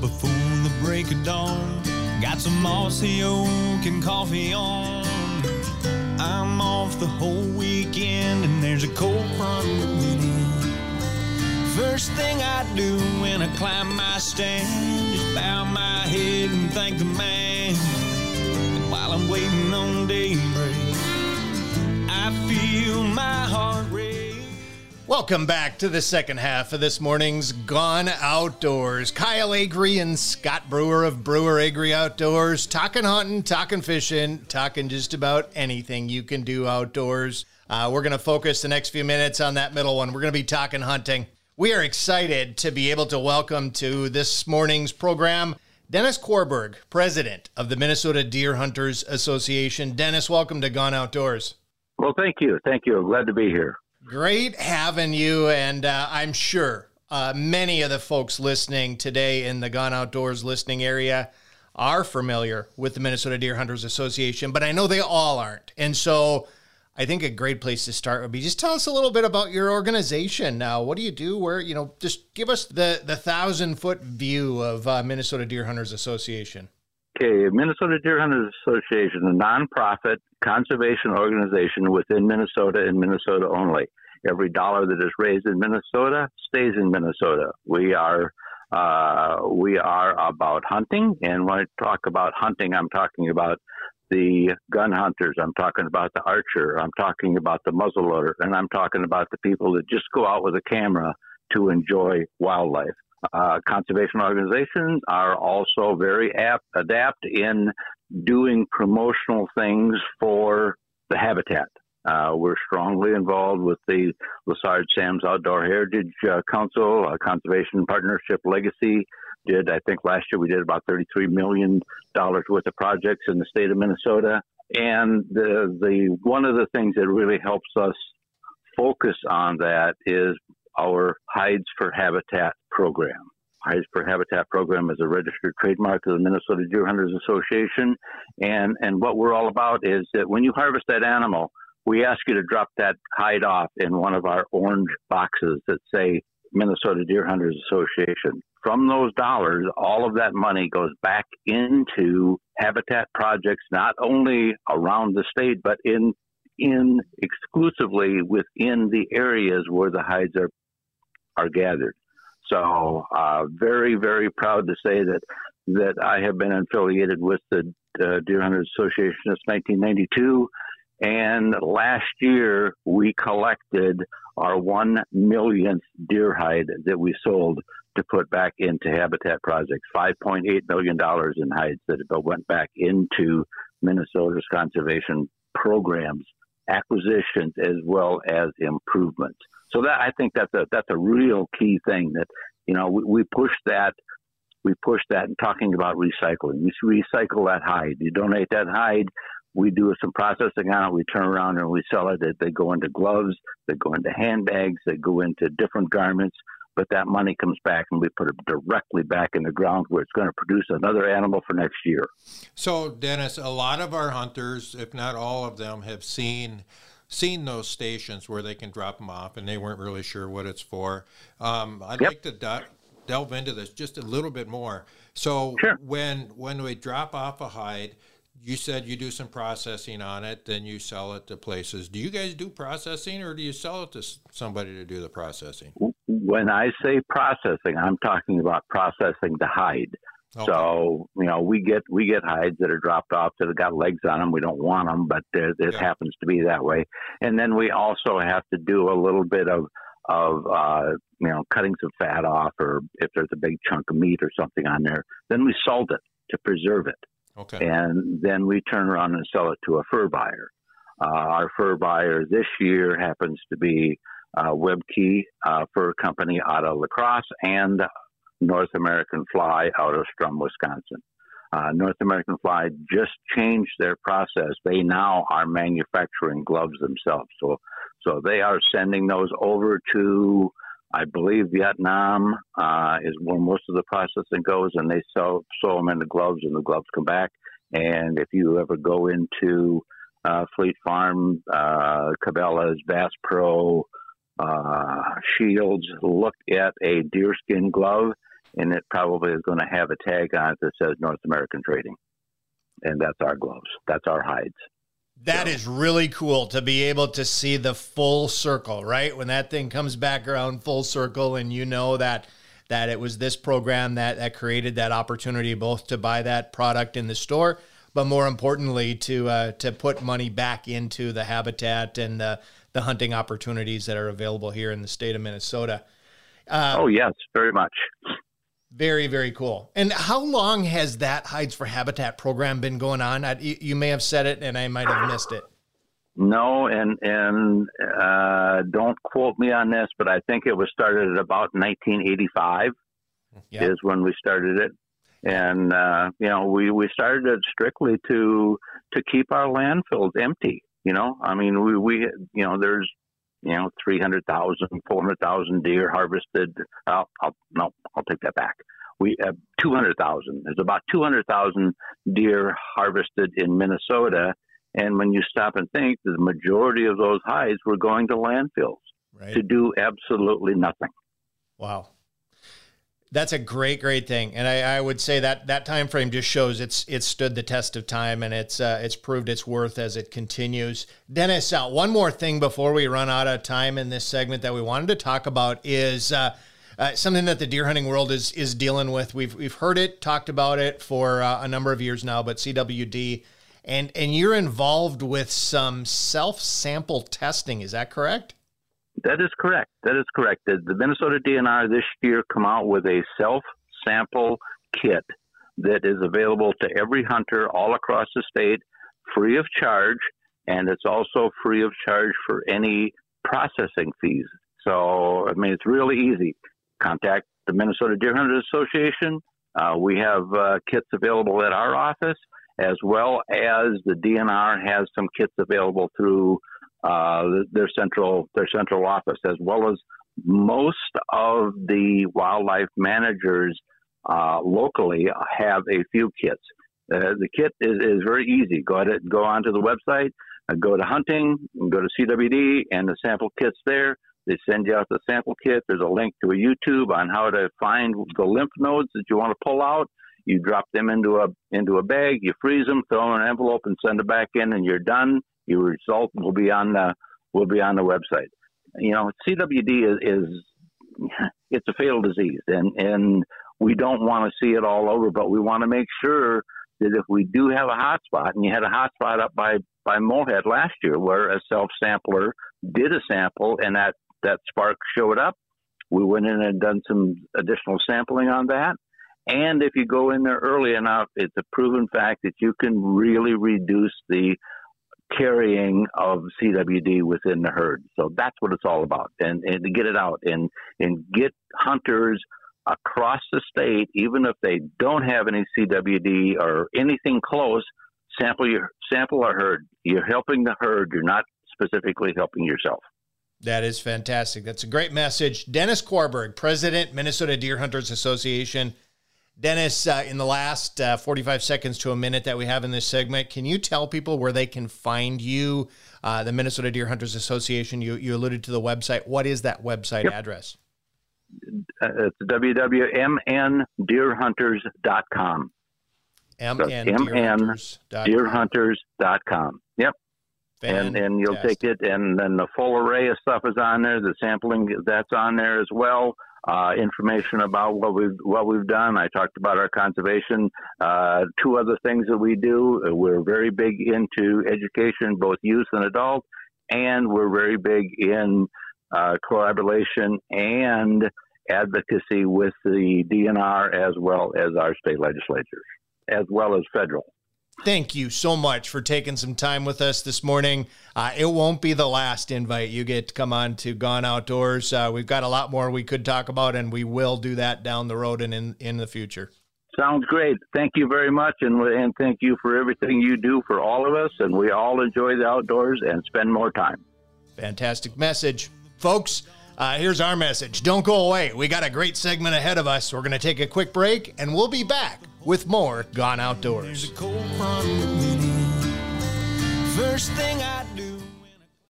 before the break of dawn. Got some mossy oak and coffee on. I'm off the whole weekend and there's a cold front moving in. First thing I do when I climb my stand is bow my head and thank the man. And while I'm waiting on daybreak, I feel my heart race. Welcome back to the second half of this morning's Gone Outdoors. Kyle Agri and Scott Brewer of Brewer Agri Outdoors, talking hunting, talking fishing, talking just about anything you can do outdoors. Uh, we're going to focus the next few minutes on that middle one. We're going to be talking hunting. We are excited to be able to welcome to this morning's program Dennis Quarberg, president of the Minnesota Deer Hunters Association. Dennis, welcome to Gone Outdoors. Well, thank you. Thank you. I'm glad to be here. Great having you, and uh, I'm sure uh, many of the folks listening today in the Gone Outdoors listening area are familiar with the Minnesota Deer Hunters Association, but I know they all aren't. And so I think a great place to start would be just tell us a little bit about your organization now. What do you do? Where, you know, just give us the, the thousand foot view of uh, Minnesota Deer Hunters Association. Okay, Minnesota Deer Hunters Association, a nonprofit conservation organization within Minnesota and Minnesota only. Every dollar that is raised in Minnesota stays in Minnesota. We are uh, we are about hunting, and when I talk about hunting, I'm talking about the gun hunters. I'm talking about the archer. I'm talking about the muzzleloader, and I'm talking about the people that just go out with a camera to enjoy wildlife. Uh, conservation organizations are also very apt, adept in doing promotional things for the habitat. Uh, we're strongly involved with the Lessard Sams Outdoor Heritage uh, Council, Conservation Partnership Legacy. Did I think last year we did about thirty-three million dollars worth of projects in the state of Minnesota, and the the one of the things that really helps us focus on that is our Hides for Habitat program. Hides for Habitat program is a registered trademark of the Minnesota Deer Hunters Association, and and what we're all about is that when you harvest that animal, we ask you to drop that hide off in one of our orange boxes that say Minnesota Deer Hunters Association. From those dollars, all of that money goes back into habitat projects, not only around the state, but in in exclusively within the areas where the hides are are gathered. So, uh, very, very proud to say that that I have been affiliated with the uh, Deer Hunters Association since 1992. And last year, we collected our one millionth deer hide that we sold to put back into habitat projects. $5.8 million in hides that went back into Minnesota's conservation programs, acquisitions, as well as improvements. So that I think that's a that's a real key thing that you know we, we push that we push that in talking about recycling. We recycle that hide. You donate that hide, we do some processing on it. We turn around and we sell it. They go into gloves, they go into handbags, they go into different garments. But that money comes back and we put it directly back in the ground where it's going to produce another animal for next year. So, Dennis, a lot of our hunters, if not all of them, have seen seen those stations where they can drop them off, and they weren't really sure what it's for. Um, I'd yep. like to de- delve into this just a little bit more. So, sure. when when we drop off a hide, you said you do some processing on it, then you sell it to places. Do you guys do processing, or do you sell it to somebody to do the processing? When I say processing, I'm talking about processing the hide. Okay. So you know, we get we get hides that are dropped off that have got legs on them. We don't want them, but it yeah. happens to be that way. And then we also have to do a little bit of of uh, you know cutting some fat off, or if there's a big chunk of meat or something on there, then we salt it to preserve it. Okay. And then we turn around and sell it to a fur buyer. Uh, our fur buyer this year happens to be uh, Webkey uh, Fur Company out of La Crosse and North American Fly out of Strum, Wisconsin. Uh, North American Fly just changed their process. They now are manufacturing gloves themselves. So, so they are sending those over to I believe Vietnam uh, is where most of the processing goes, and they sew, sew them into gloves, and the gloves come back. And if you ever go into uh, Fleet Farm, uh, Cabela's, Bass Pro, uh, Scheels, look at a deerskin glove, and it probably is going to have a tag on it that says North American Trading, and that's our gloves. That's our hides. That is really cool to be able to see the full circle, right? When that thing comes back around full circle, and you know that that it was this program that that created that opportunity both to buy that product in the store, but more importantly to uh, to put money back into the habitat and the the hunting opportunities that are available here in the state of Minnesota. Uh, oh yes, very much. Very, very cool. And how long has that Hides for Habitat program been going on? I, you may have said it, and I might have missed it. No, and and uh, don't quote me on this, but I think it was started at about 1985 yep. is when we started it, and uh, you know we we started it strictly to to keep our landfills empty. You know, I mean we we you know there's you know 300,000, 400,000 deer harvested. Oh, I'll, no, I'll take that back. We uh, have 200,000. There's about 200,000 deer harvested in Minnesota. And when you stop and think, the majority of those hides were going to landfills right. to do absolutely nothing. Wow. That's a great, great thing, and I, I, would say that that time frame just shows it's it's stood the test of time, and it's uh, it's proved its worth as it continues. Dennis, uh, one more thing before we run out of time in this segment that we wanted to talk about is uh, uh something that the deer hunting world is is dealing with. We've we've heard it, talked about it for uh, a number of years now, but CWD, and and you're involved with some self sample testing. Is that correct? That is correct. That is correct. The, the Minnesota DNR this year come out with a self sample kit that is available to every hunter all across the state, free of charge, and it's also free of charge for any processing fees. So, I mean, it's really easy. Contact the Minnesota Deer Hunters Association. Uh, we have uh, kits available at our office, as well as the DNR has some kits available through uh, their central their central office, as well as most of the wildlife managers uh, locally have a few kits. Uh, the kit is, is very easy. Go ahead, go onto the website, uh, go to hunting, go to CWD, and the sample kit's there. They send you out the sample kit. There's a link to a YouTube on how to find the lymph nodes that you want to pull out. You drop them into a into a bag, you freeze them, throw them in an envelope, and send it back in, and you're done. Your result will be on the will be on the website. You know, CWD is, is it's a fatal disease, and and we don't want to see it all over, but we want to make sure that if we do have a hot spot, and you had a hot spot up by by Moorhead last year, where a self sampler did a sample, and that that spark showed up, we went in and done some additional sampling on that. And if you go in there early enough, it's a proven fact that you can really reduce the carrying of CWD within the herd. So that's what it's all about, and, and to get it out and and get hunters across the state, even if they don't have any CWD or anything close, sample your sample a herd. You're helping the herd. You're not specifically helping yourself. That is fantastic. That's a great message. Dennis Quarberg, President, Minnesota Deer Hunters Association. Dennis, uh, in the last uh, 45 seconds to a minute that we have in this segment, can you tell people where they can find you, uh, the Minnesota Deer Hunters Association? You, you alluded to the website. What is that website yep. address? Uh, it's www.mndeerhunters.com. mndeerhunters.com. Yep. And, and you'll take it, and then the full array of stuff is on there. The sampling that's on there as well uh, information about what we've what we've done. I talked about our conservation. Uh, two other things that we do: we're very big into education, both youth and adult, and we're very big in uh, collaboration and advocacy with the DNR as well as our state legislatures, as well as federal thank you so much for taking some time with us this morning. Uh, it won't be the last invite you get to come on to Gone Outdoors. Uh, we've got a lot more we could talk about, and we will do that down the road and in, in the future. Sounds great. Thank you very much, and, and thank you for everything you do for all of us. And we all enjoy the outdoors and spend more time. Fantastic message. Folks, uh, here's our message. Don't go away. We got a great segment ahead of us. We're going to take a quick break, and we'll be back with more Gone Outdoors. First thing I